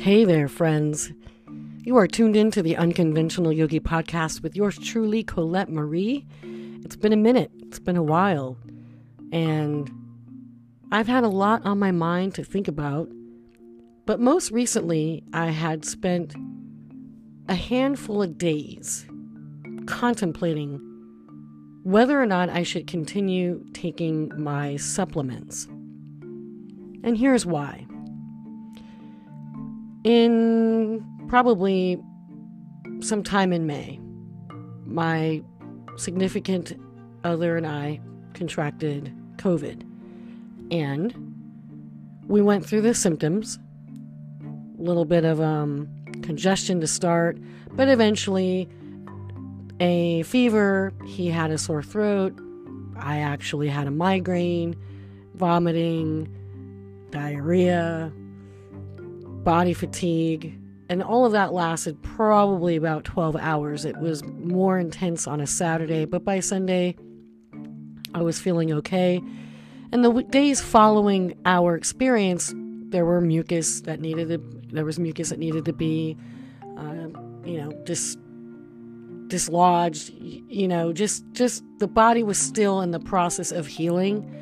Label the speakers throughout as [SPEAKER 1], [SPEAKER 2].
[SPEAKER 1] Hey there, friends. You are tuned in to the Unconventional Yogi podcast with yours truly, Colette Marie. It's been a minute, it's been a while, and I've had a lot on my mind to think about. But most recently, I had spent a handful of days contemplating whether or not I should continue taking my supplements. And here's why. In probably sometime in May, my significant other and I contracted COVID. And we went through the symptoms a little bit of um, congestion to start, but eventually a fever. He had a sore throat. I actually had a migraine, vomiting, diarrhea, body fatigue, and all of that lasted probably about 12 hours. It was more intense on a Saturday, but by Sunday, I was feeling okay. And the days following our experience, there were mucus that needed to, there was mucus that needed to be, uh, you know, dis, dislodged. You know, just just the body was still in the process of healing.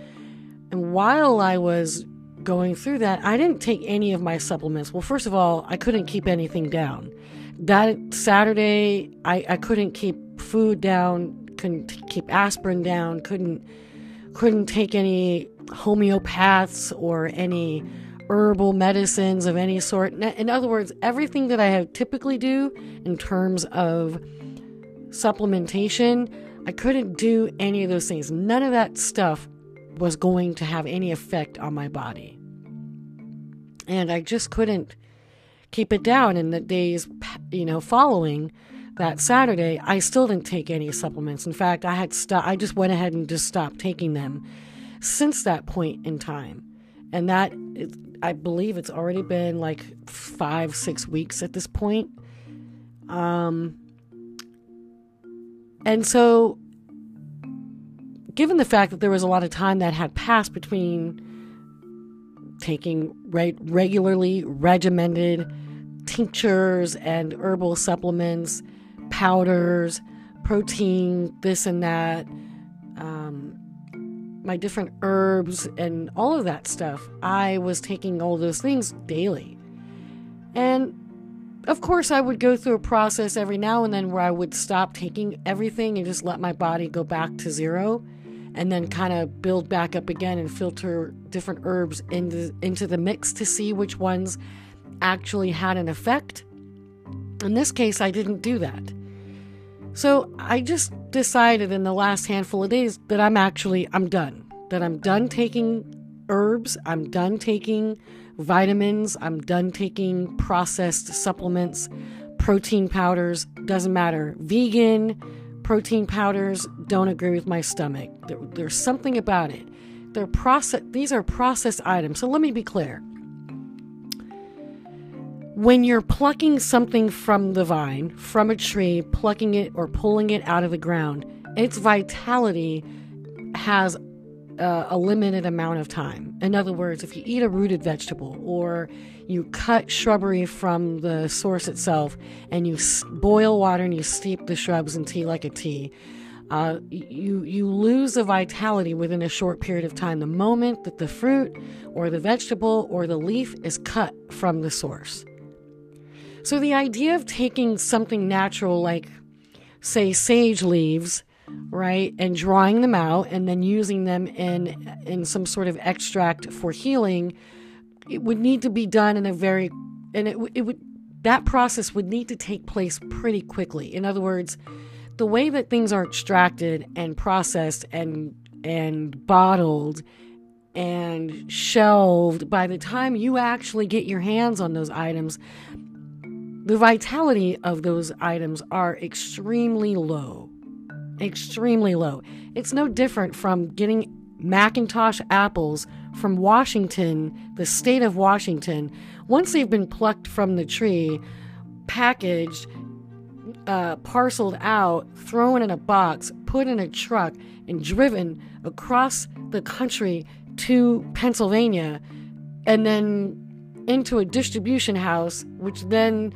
[SPEAKER 1] And while I was going through that, I didn't take any of my supplements. Well, first of all, I couldn't keep anything down. That Saturday, I, I couldn't keep food down, couldn't keep aspirin down, couldn't couldn't take any homeopaths or any herbal medicines of any sort. In other words, everything that I have typically do in terms of supplementation, I couldn't do any of those things. None of that stuff was going to have any effect on my body. And I just couldn't keep it down. In the days, you know, following that Saturday, I still didn't take any supplements. In fact, I had stopped, I just went ahead and just stopped taking them since that point in time. And that, I believe it's already been like five, six weeks at this point. Um, and so given the fact that there was a lot of time that had passed between taking re- regularly regimented tinctures and herbal supplements, powders, protein, this and that, um, my different herbs, and all of that stuff. I was taking all those things daily. And of course, I would go through a process every now and then where I would stop taking everything and just let my body go back to zero and then kind of build back up again and filter different herbs into, into the mix to see which ones actually had an effect. In this case, I didn't do that. So I just decided in the last handful of days that I'm actually I'm done. That I'm done taking herbs, I'm done taking vitamins, I'm done taking processed supplements, protein powders, doesn't matter. Vegan, protein powders don't agree with my stomach. There, there's something about it. They're process. These are processed items. So let me be clear. When you're plucking something from the vine, from a tree, plucking it or pulling it out of the ground, its vitality has uh, a limited amount of time. In other words, if you eat a rooted vegetable or you cut shrubbery from the source itself and you boil water and you steep the shrubs in tea like a tea, uh, you you lose the vitality within a short period of time. The moment that the fruit or the vegetable or the leaf is cut from the source. So the idea of taking something natural like, say, sage leaves right and drawing them out and then using them in in some sort of extract for healing it would need to be done in a very and it, it would that process would need to take place pretty quickly in other words the way that things are extracted and processed and and bottled and shelved by the time you actually get your hands on those items the vitality of those items are extremely low extremely low. It's no different from getting McIntosh apples from Washington, the state of Washington. Once they've been plucked from the tree, packaged, uh, parceled out, thrown in a box, put in a truck, and driven across the country to Pennsylvania, and then into a distribution house, which then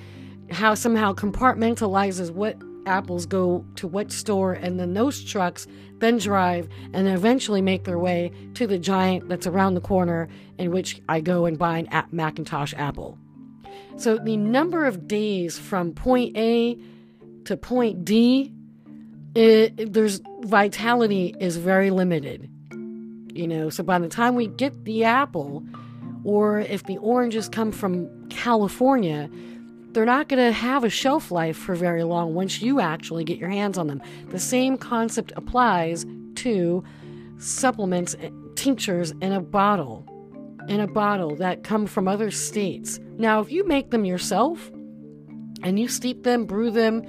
[SPEAKER 1] how somehow compartmentalizes what apples go to what store, and then those trucks then drive and eventually make their way to the Giant that's around the corner in which I go and buy an McIntosh apple. So the number of days from point A to point D, it, there's vitality is very limited. You know, so by the time we get the apple, or if the oranges come from California, they're not going to have a shelf life for very long once you actually get your hands on them. The same concept applies to supplements, eh, tinctures in a bottle, in a bottle that come from other states. Now, if you make them yourself and you steep them, brew them,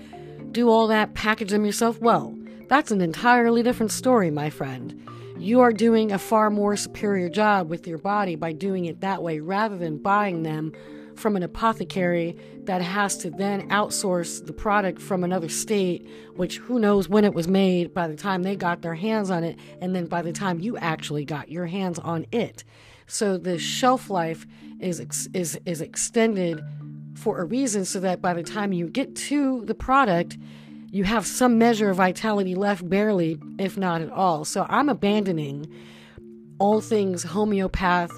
[SPEAKER 1] do all that, package them yourself, well, that's an entirely different story, my friend. You are doing a far more superior job with your body by doing it that way rather than buying them from an apothecary that has to then outsource the product from another state, which who knows when it was made by the time they got their hands on it, and then by the time you actually got your hands on it. So the shelf life is is is extended for a reason, so that by the time you get to the product, you have some measure of vitality left, barely, if not at all. So I'm abandoning all things homeopath,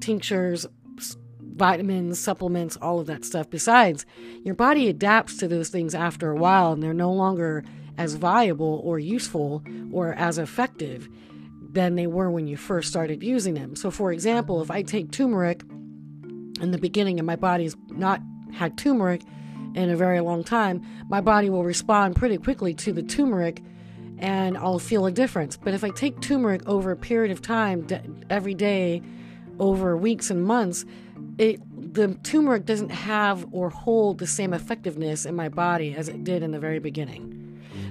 [SPEAKER 1] tinctures, vitamins, supplements, all of that stuff. Besides, your body adapts to those things after a while and they're no longer as viable or useful or as effective than they were when you first started using them. So, for example, if I take turmeric in the beginning and my body's not had turmeric in a very long time, my body will respond pretty quickly to the turmeric and I'll feel a difference. But if I take turmeric over a period of time, every day, over weeks and months, it the turmeric doesn't have or hold the same effectiveness in my body as it did in the very beginning.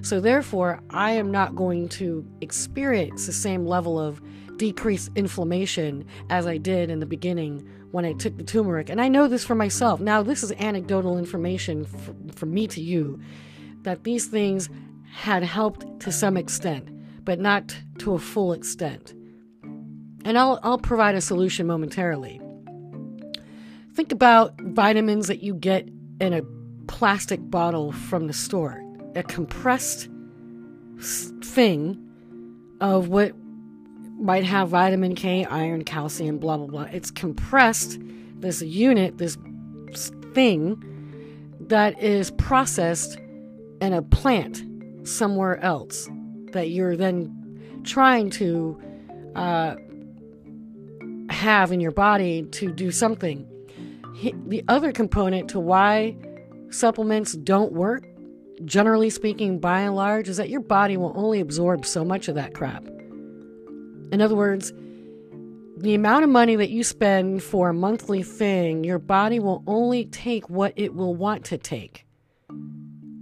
[SPEAKER 1] So therefore, I am not going to experience the same level of decreased inflammation as I did in the beginning when I took the turmeric. And I know this for myself. Now, this is anecdotal information from me to you that these things had helped to some extent, but not to a full extent. And I'll, I'll provide a solution momentarily. Think about vitamins that you get in a plastic bottle from the store, a compressed thing of what might have vitamin K, iron, calcium, blah, blah, blah. It's compressed, this unit, this thing that is processed in a plant somewhere else that you're then trying to uh, have in your body to do something the other component to why supplements don't work, generally speaking, by and large, is that your body will only absorb so much of that crap. In other words, the amount of money that you spend for a monthly thing, your body will only take what it will want to take.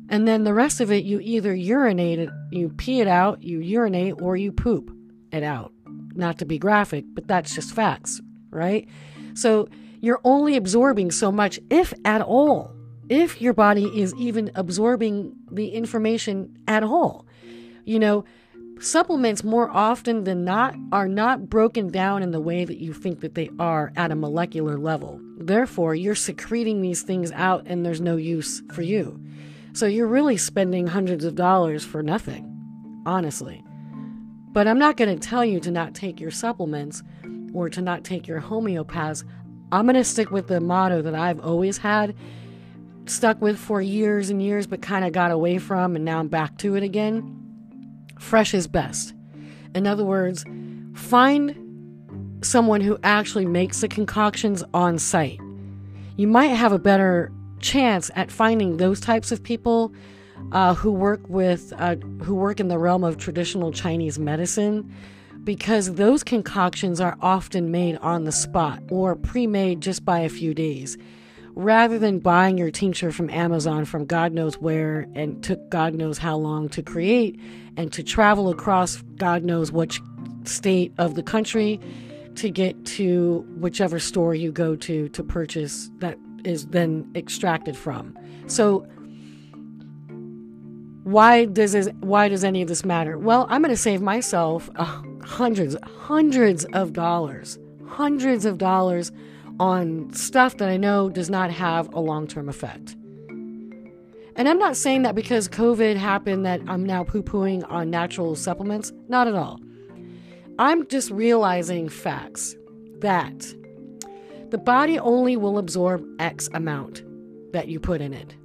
[SPEAKER 1] And then the rest of it, you either urinate it, you pee it out, you urinate, or you poop it out. Not to be graphic, but that's just facts, right? So you're only absorbing so much, if at all, if your body is even absorbing the information at all. You know, supplements more often than not are not broken down in the way that you think that they are at a molecular level. Therefore, you're secreting these things out and there's no use for you. So you're really spending hundreds of dollars for nothing, honestly. But I'm not going to tell you to not take your supplements or to not take your homeopaths I'm going to stick with the motto that I've always had, stuck with for years and years, but kind of got away from, and now I'm back to it again. Fresh is best. In other words, find someone who actually makes the concoctions on site. You might have a better chance at finding those types of people uh, who work with uh, who work in the realm of traditional Chinese medicine because those concoctions are often made on the spot or pre made just by a few days. Rather than buying your tincture from Amazon from God knows where and took God knows how long to create and to travel across God knows which state of the country to get to whichever store you go to to purchase that is then extracted from. So why does this, why does any of this matter? Well, I'm going to save myself uh, hundreds, hundreds of dollars, hundreds of dollars on stuff that I know does not have a long term effect. And I'm not saying that because COVID happened that I'm now poo pooing on natural supplements. Not at all. I'm just realizing facts that the body only will absorb X amount that you put in it.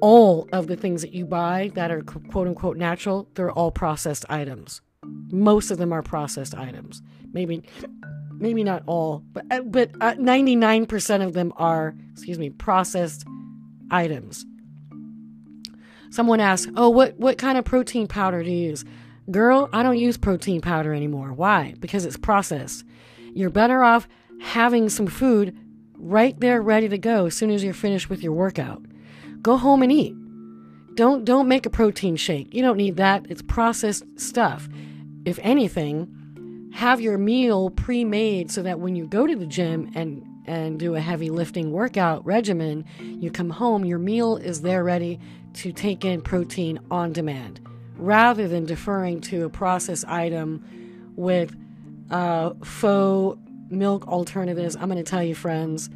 [SPEAKER 1] All of the things that you buy that are quote unquote natural, they're all processed items. Most of them are processed items. Maybe maybe not all, but uh, but uh, 99% of them are, excuse me, processed items. Someone asked, "Oh, what what kind of protein powder do you use?" Girl, I don't use protein powder anymore. Why? Because it's processed. You're better off having some food right there ready to go as soon as you're finished with your workout. Go home and eat. Don't don't make a protein shake. You don't need that. It's processed stuff. If anything, have your meal pre-made so that when you go to the gym and and do a heavy lifting workout regimen, you come home, your meal is there ready to take in protein on demand rather than deferring to a processed item with uh, faux milk alternatives. I'm going to tell you, friends,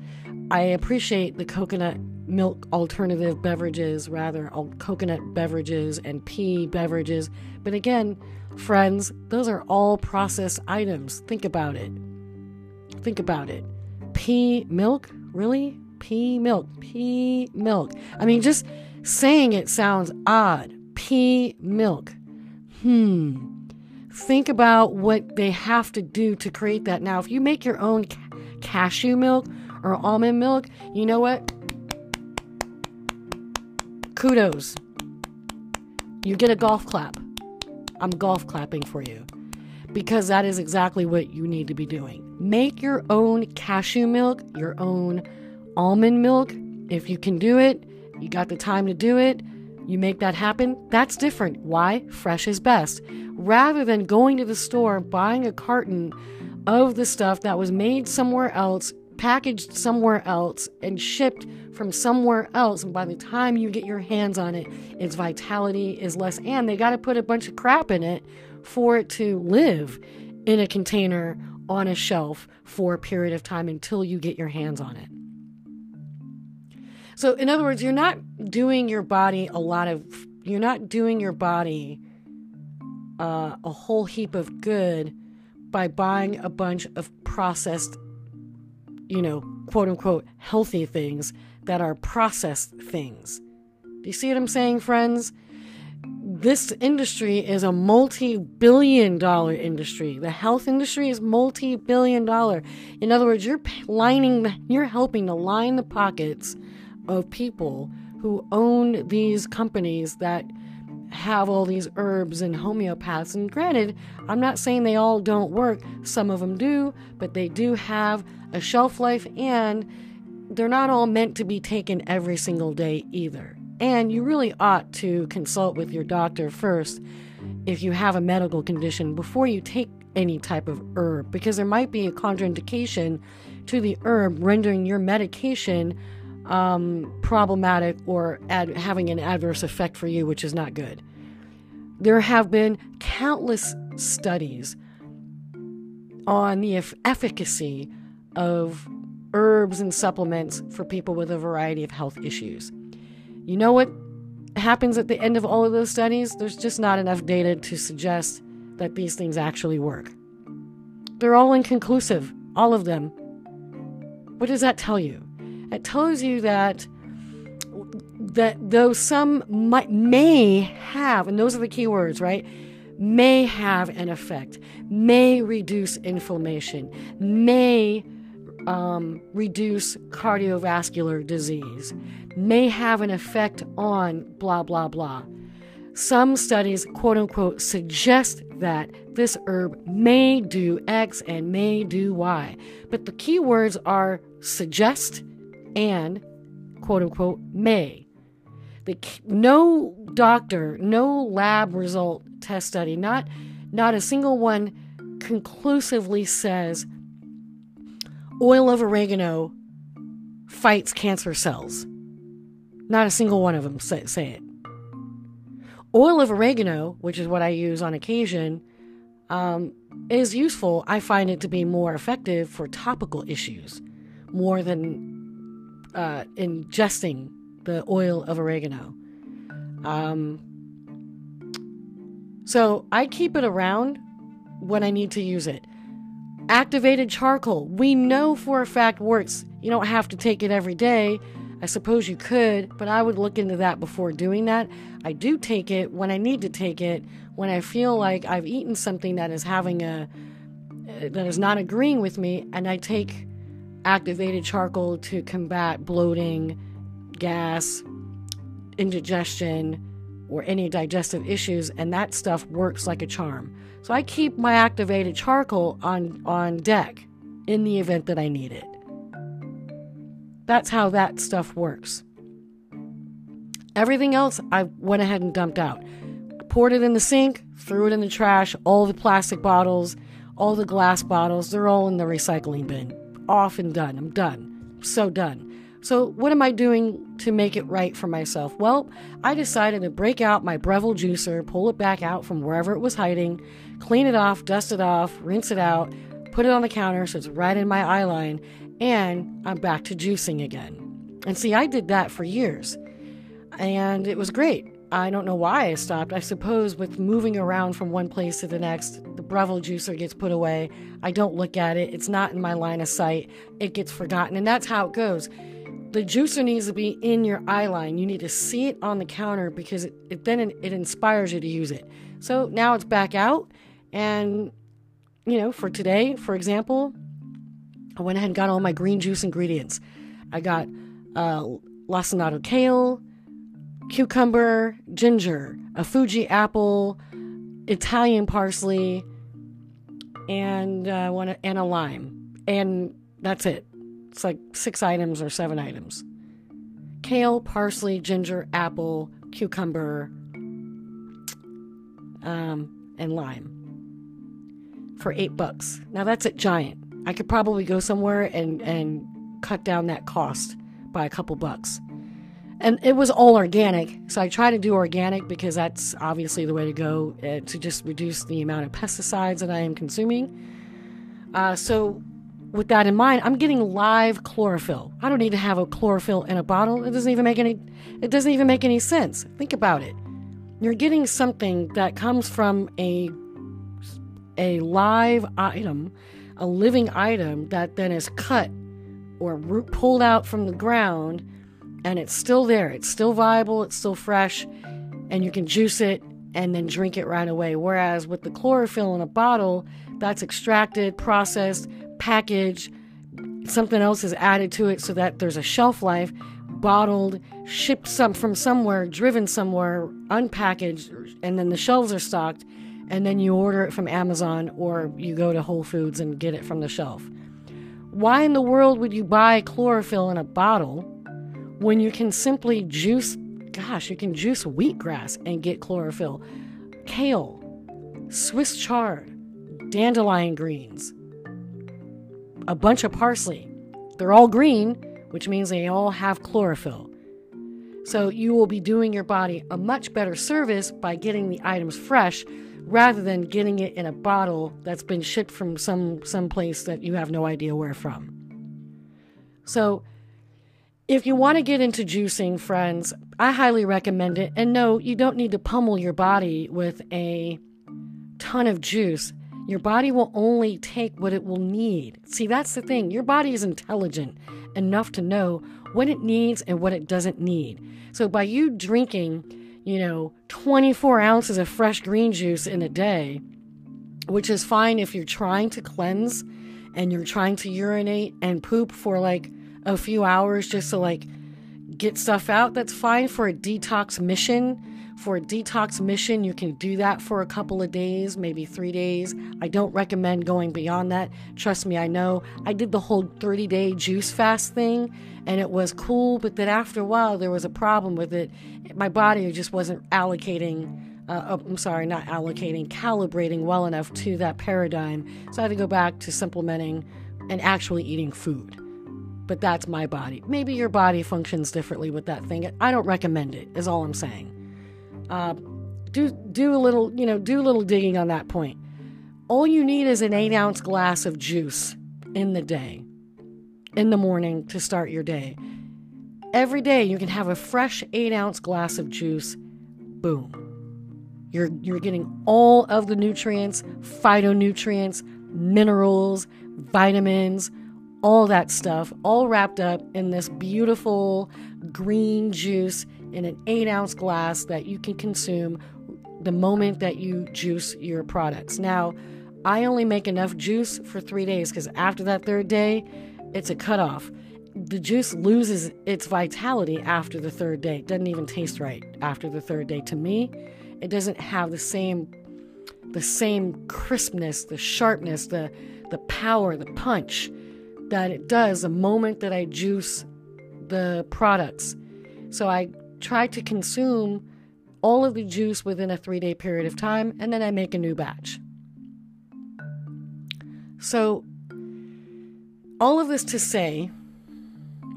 [SPEAKER 1] I appreciate the coconut milk alternative beverages, rather, coconut beverages and pea beverages. But again, friends, those are all processed items. Think about it. Think about it. Pea milk? Really? Pea milk. Pea milk. I mean, just saying it sounds odd. Pea milk. Hmm. Think about what they have to do to create that. Now, if you make your own ca- cashew milk or almond milk, you know what? Kudos. You get a golf clap. I'm golf clapping for you because that is exactly what you need to be doing. Make your own cashew milk, your own almond milk. If you can do it, you got the time to do it, you make that happen, that's different. Why? Fresh is best. Rather than going to the store, buying a carton of the stuff that was made somewhere else, packaged somewhere else, and shipped from somewhere else. And by the time you get your hands on it, its vitality is less. And they got to put a bunch of crap in it for it to live in a container on a shelf for a period of time until you get your hands on it. So, in other words, you're not doing your body a lot of, you're not doing your body uh, a whole heap of good by buying a bunch of processed, you know, quote unquote, healthy things that are processed things. Do you see what I'm saying, friends? This industry is a multi billion dollar industry. The health industry is multi billion dollar. In other words, you're lining, you're helping to line the pockets of people who own these companies that have all these herbs and homeopaths. And granted, I'm not saying they all don't work, some of them do, but they do have a shelf life and they're not all meant to be taken every single day either. And you really ought to consult with your doctor first if you have a medical condition before you take any type of herb, because there might be a contraindication to the herb rendering your medication um, problematic or ad- having an adverse effect for you, which is not good. There have been countless studies on the f- efficacy of herbs and supplements for people with a variety of health issues. You know what happens at the end of all of those studies? There's just not enough data to suggest that these things actually work. They're all inconclusive, all of them. What does that tell you? It tells you that that though some might, may have, and those are the key words, right? May have an effect, may reduce inflammation, may um, reduce cardiovascular disease, may have an effect on blah, blah, blah. Some studies, quote unquote, suggest that this herb may do X and may do Y. But the key words are suggest and quote unquote may. The, no doctor, no lab result test study, not not a single one conclusively says oil of oregano fights cancer cells. Not a single one of them say, say it. Oil of oregano, which is what I use on occasion, um, is useful. I find it to be more effective for topical issues more than uh, ingesting the oil of oregano. Um, so I keep it around when I need to use it. Activated charcoal, we know for a fact works. You don't have to take it every day. I suppose you could, but I would look into that before doing that. I do take it when I need to take it, when I feel like I've eaten something that is having a that is not agreeing with me, and I take activated charcoal to combat bloating, gas, indigestion, or any digestive issues, and that stuff works like a charm. So I keep my activated charcoal on, on deck in the event that I need it. That's how that stuff works. Everything else I went ahead and dumped out. Poured it in the sink, threw it in the trash, all the plastic bottles, all the glass bottles, they're all in the recycling bin. Off and done. I'm done. so done. So, what am I doing to make it right for myself? Well, I decided to break out my Breville juicer, pull it back out from wherever it was hiding, clean it off, dust it off, rinse it out, put it on the counter so it's right in my eye line, and I'm back to juicing again. And see, I did that for years, and it was great. I don't know why I stopped. I suppose with moving around from one place to the next, Breville juicer gets put away. I don't look at it. It's not in my line of sight. It gets forgotten. And that's how it goes the juicer needs to be in your eye line. You need to see it on the counter because it, it then it, inspires you to use it. So now it's back out, and you know, for today, for example, I went ahead and got all my green juice ingredients. I got uh, lacinato kale, cucumber, ginger, a Fuji apple, Italian parsley, and uh, one and a lime, and that's it. It's like six items or seven items kale, parsley, ginger, apple, cucumber, um, and lime for eight bucks. Now that's at Giant. I could probably go somewhere and, and cut down that cost by a couple bucks. And it was all organic, so I try to do organic because that's obviously the way to go uh, to just reduce the amount of pesticides that I am consuming. Uh, so with that in mind, I'm getting live chlorophyll. I don't need to have a chlorophyll in a bottle. It doesn't even make any it doesn't even make any sense. Think about it. You're getting something that comes from a a live item, a living item that then is cut or root pulled out from the ground and it's still there. It's still viable, it's still fresh, and you can juice it and then drink it right away. Whereas with the chlorophyll in a bottle, that's extracted, processed, packaged, something else is added to it so that there's a shelf life, bottled, shipped some from somewhere, driven somewhere, unpackaged, and then the shelves are stocked, and then you order it from Amazon or you go to Whole Foods and get it from the shelf. Why in the world would you buy chlorophyll in a bottle when you can simply juice, gosh, you can juice wheatgrass and get chlorophyll, kale, Swiss chard, dandelion greens, a bunch of parsley. They're all green, which means they all have chlorophyll. So you will be doing your body a much better service by getting the items fresh rather than getting it in a bottle that's been shipped from some some place that you have no idea where from. So if you want to get into juicing, friends, I highly recommend it. And no, you don't need to pummel your body with a ton of juice. Your body will only take what it will need. See, that's the thing. Your body is intelligent enough to know what it needs and what it doesn't need. So by you drinking, you know, 24 ounces of fresh green juice in a day, which is fine if you're trying to cleanse and you're trying to urinate and poop for like a few hours just to like get stuff out, that's fine for a detox mission for a detox mission, you can do that for a couple of days, maybe three days. I don't recommend going beyond that. Trust me, I know. I did the whole 30 day juice fast thing and it was cool, but then after a while, there was a problem with it. My body just wasn't allocating. Uh, oh, I'm sorry, not allocating, calibrating well enough to that paradigm. So I had to go back to supplementing and actually eating food but that's my body. Maybe your body functions differently with that thing. I don't recommend it, is all I'm saying. Uh, do do a little, you know, do a little digging on that point. all you need is an eight ounce glass of juice in the day, in the morning to start your day. Every day you can have a fresh eight ounce glass of juice. Boom. You're, you're getting all of the nutrients, phytonutrients, minerals, vitamins, all that stuff, all wrapped up in this beautiful green juice in an eight ounce glass that you can consume the moment that you juice your products. Now, I only make enough juice for three days because after that third day, it's a cutoff. The juice loses its vitality after the third day. It doesn't even taste right after the third day. To me, it doesn't have the same the same crispness, the sharpness, the the power, the punch that it does the moment that I juice the products. So I try to consume all of the juice within a three day period of time, and then I make a new batch. So, all of this to say,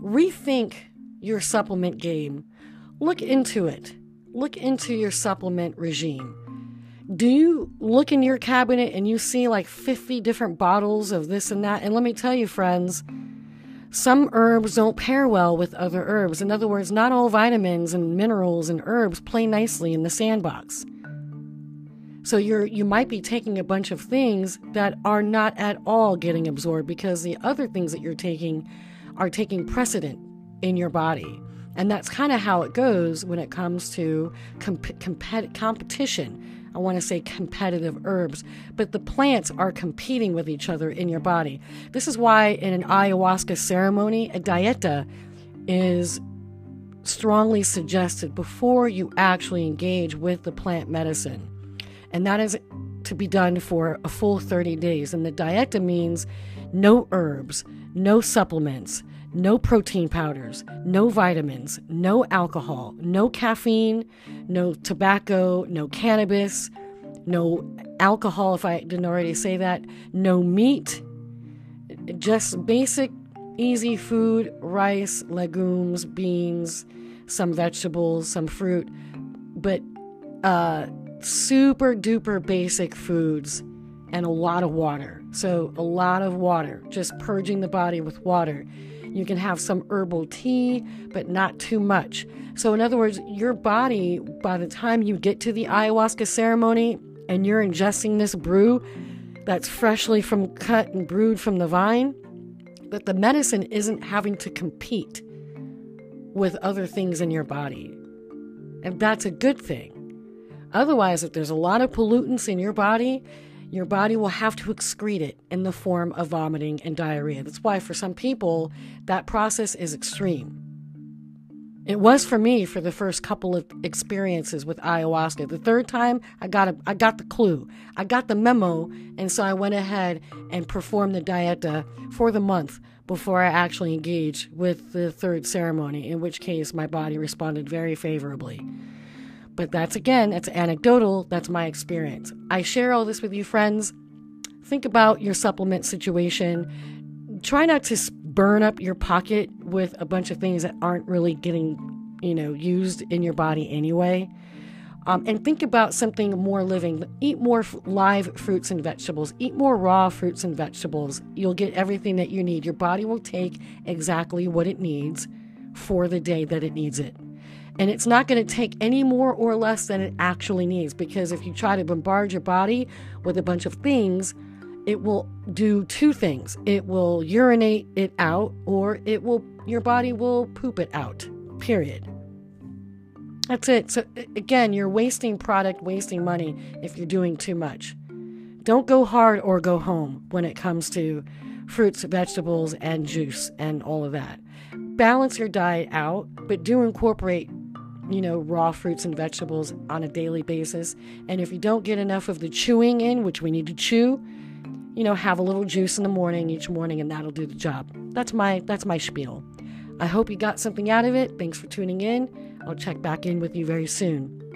[SPEAKER 1] rethink your supplement game. Look into it. Look into your supplement regime. Do you look in your cabinet and you see like 50 different bottles of this and that? And let me tell you, friends, some herbs don't pair well with other herbs. In other words, not all vitamins and minerals and herbs play nicely in the sandbox. So you're you might be taking a bunch of things that are not at all getting absorbed because the other things that you're taking are taking precedent in your body. And that's kind of how it goes when it comes to comp- compet- competition. I want to say competitive herbs, but the plants are competing with each other in your body. This is why in an ayahuasca ceremony, a dieta is strongly suggested before you actually engage with the plant medicine and that is to be done for a full 30 days. And the dieta means no herbs, no supplements, no protein powders, no vitamins, no alcohol, no caffeine, no tobacco, no cannabis, no alcohol, if I didn't already say that, no meat, just basic, easy food rice, legumes, beans, some vegetables, some fruit, but uh, super duper basic foods and a lot of water. So, a lot of water, just purging the body with water. You can have some herbal tea, but not too much. So, in other words, your body, by the time you get to the ayahuasca ceremony and you're ingesting this brew that's freshly from cut and brewed from the vine, that the medicine isn't having to compete with other things in your body. And that's a good thing. Otherwise, if there's a lot of pollutants in your body, your body will have to excrete it in the form of vomiting and diarrhea. That's why, for some people, that process is extreme. It was for me for the first couple of experiences with ayahuasca. The third time, I got a, I got the clue, I got the memo, and so I went ahead and performed the dieta for the month before I actually engaged with the third ceremony. In which case, my body responded very favorably. But that's again, that's anecdotal. That's my experience. I share all this with you, friends. Think about your supplement situation. Try not to burn up your pocket with a bunch of things that aren't really getting, you know, used in your body anyway. Um, and think about something more living. Eat more f- live fruits and vegetables. Eat more raw fruits and vegetables. You'll get everything that you need. Your body will take exactly what it needs for the day that it needs it. And it's not going to take any more or less than it actually needs because if you try to bombard your body with a bunch of things, it will do two things. It will urinate it out or it will your body will poop it out. Period. That's it. So again, you're wasting product, wasting money if you're doing too much. Don't go hard or go home when it comes to fruits, vegetables, and juice and all of that. Balance your diet out, but do incorporate you know, raw fruits and vegetables on a daily basis. And if you don't get enough of the chewing in, which we need to chew, you know, have a little juice in the morning each morning and that'll do the job. That's my that's my spiel. I hope you got something out of it. Thanks for tuning in. I'll check back in with you very soon.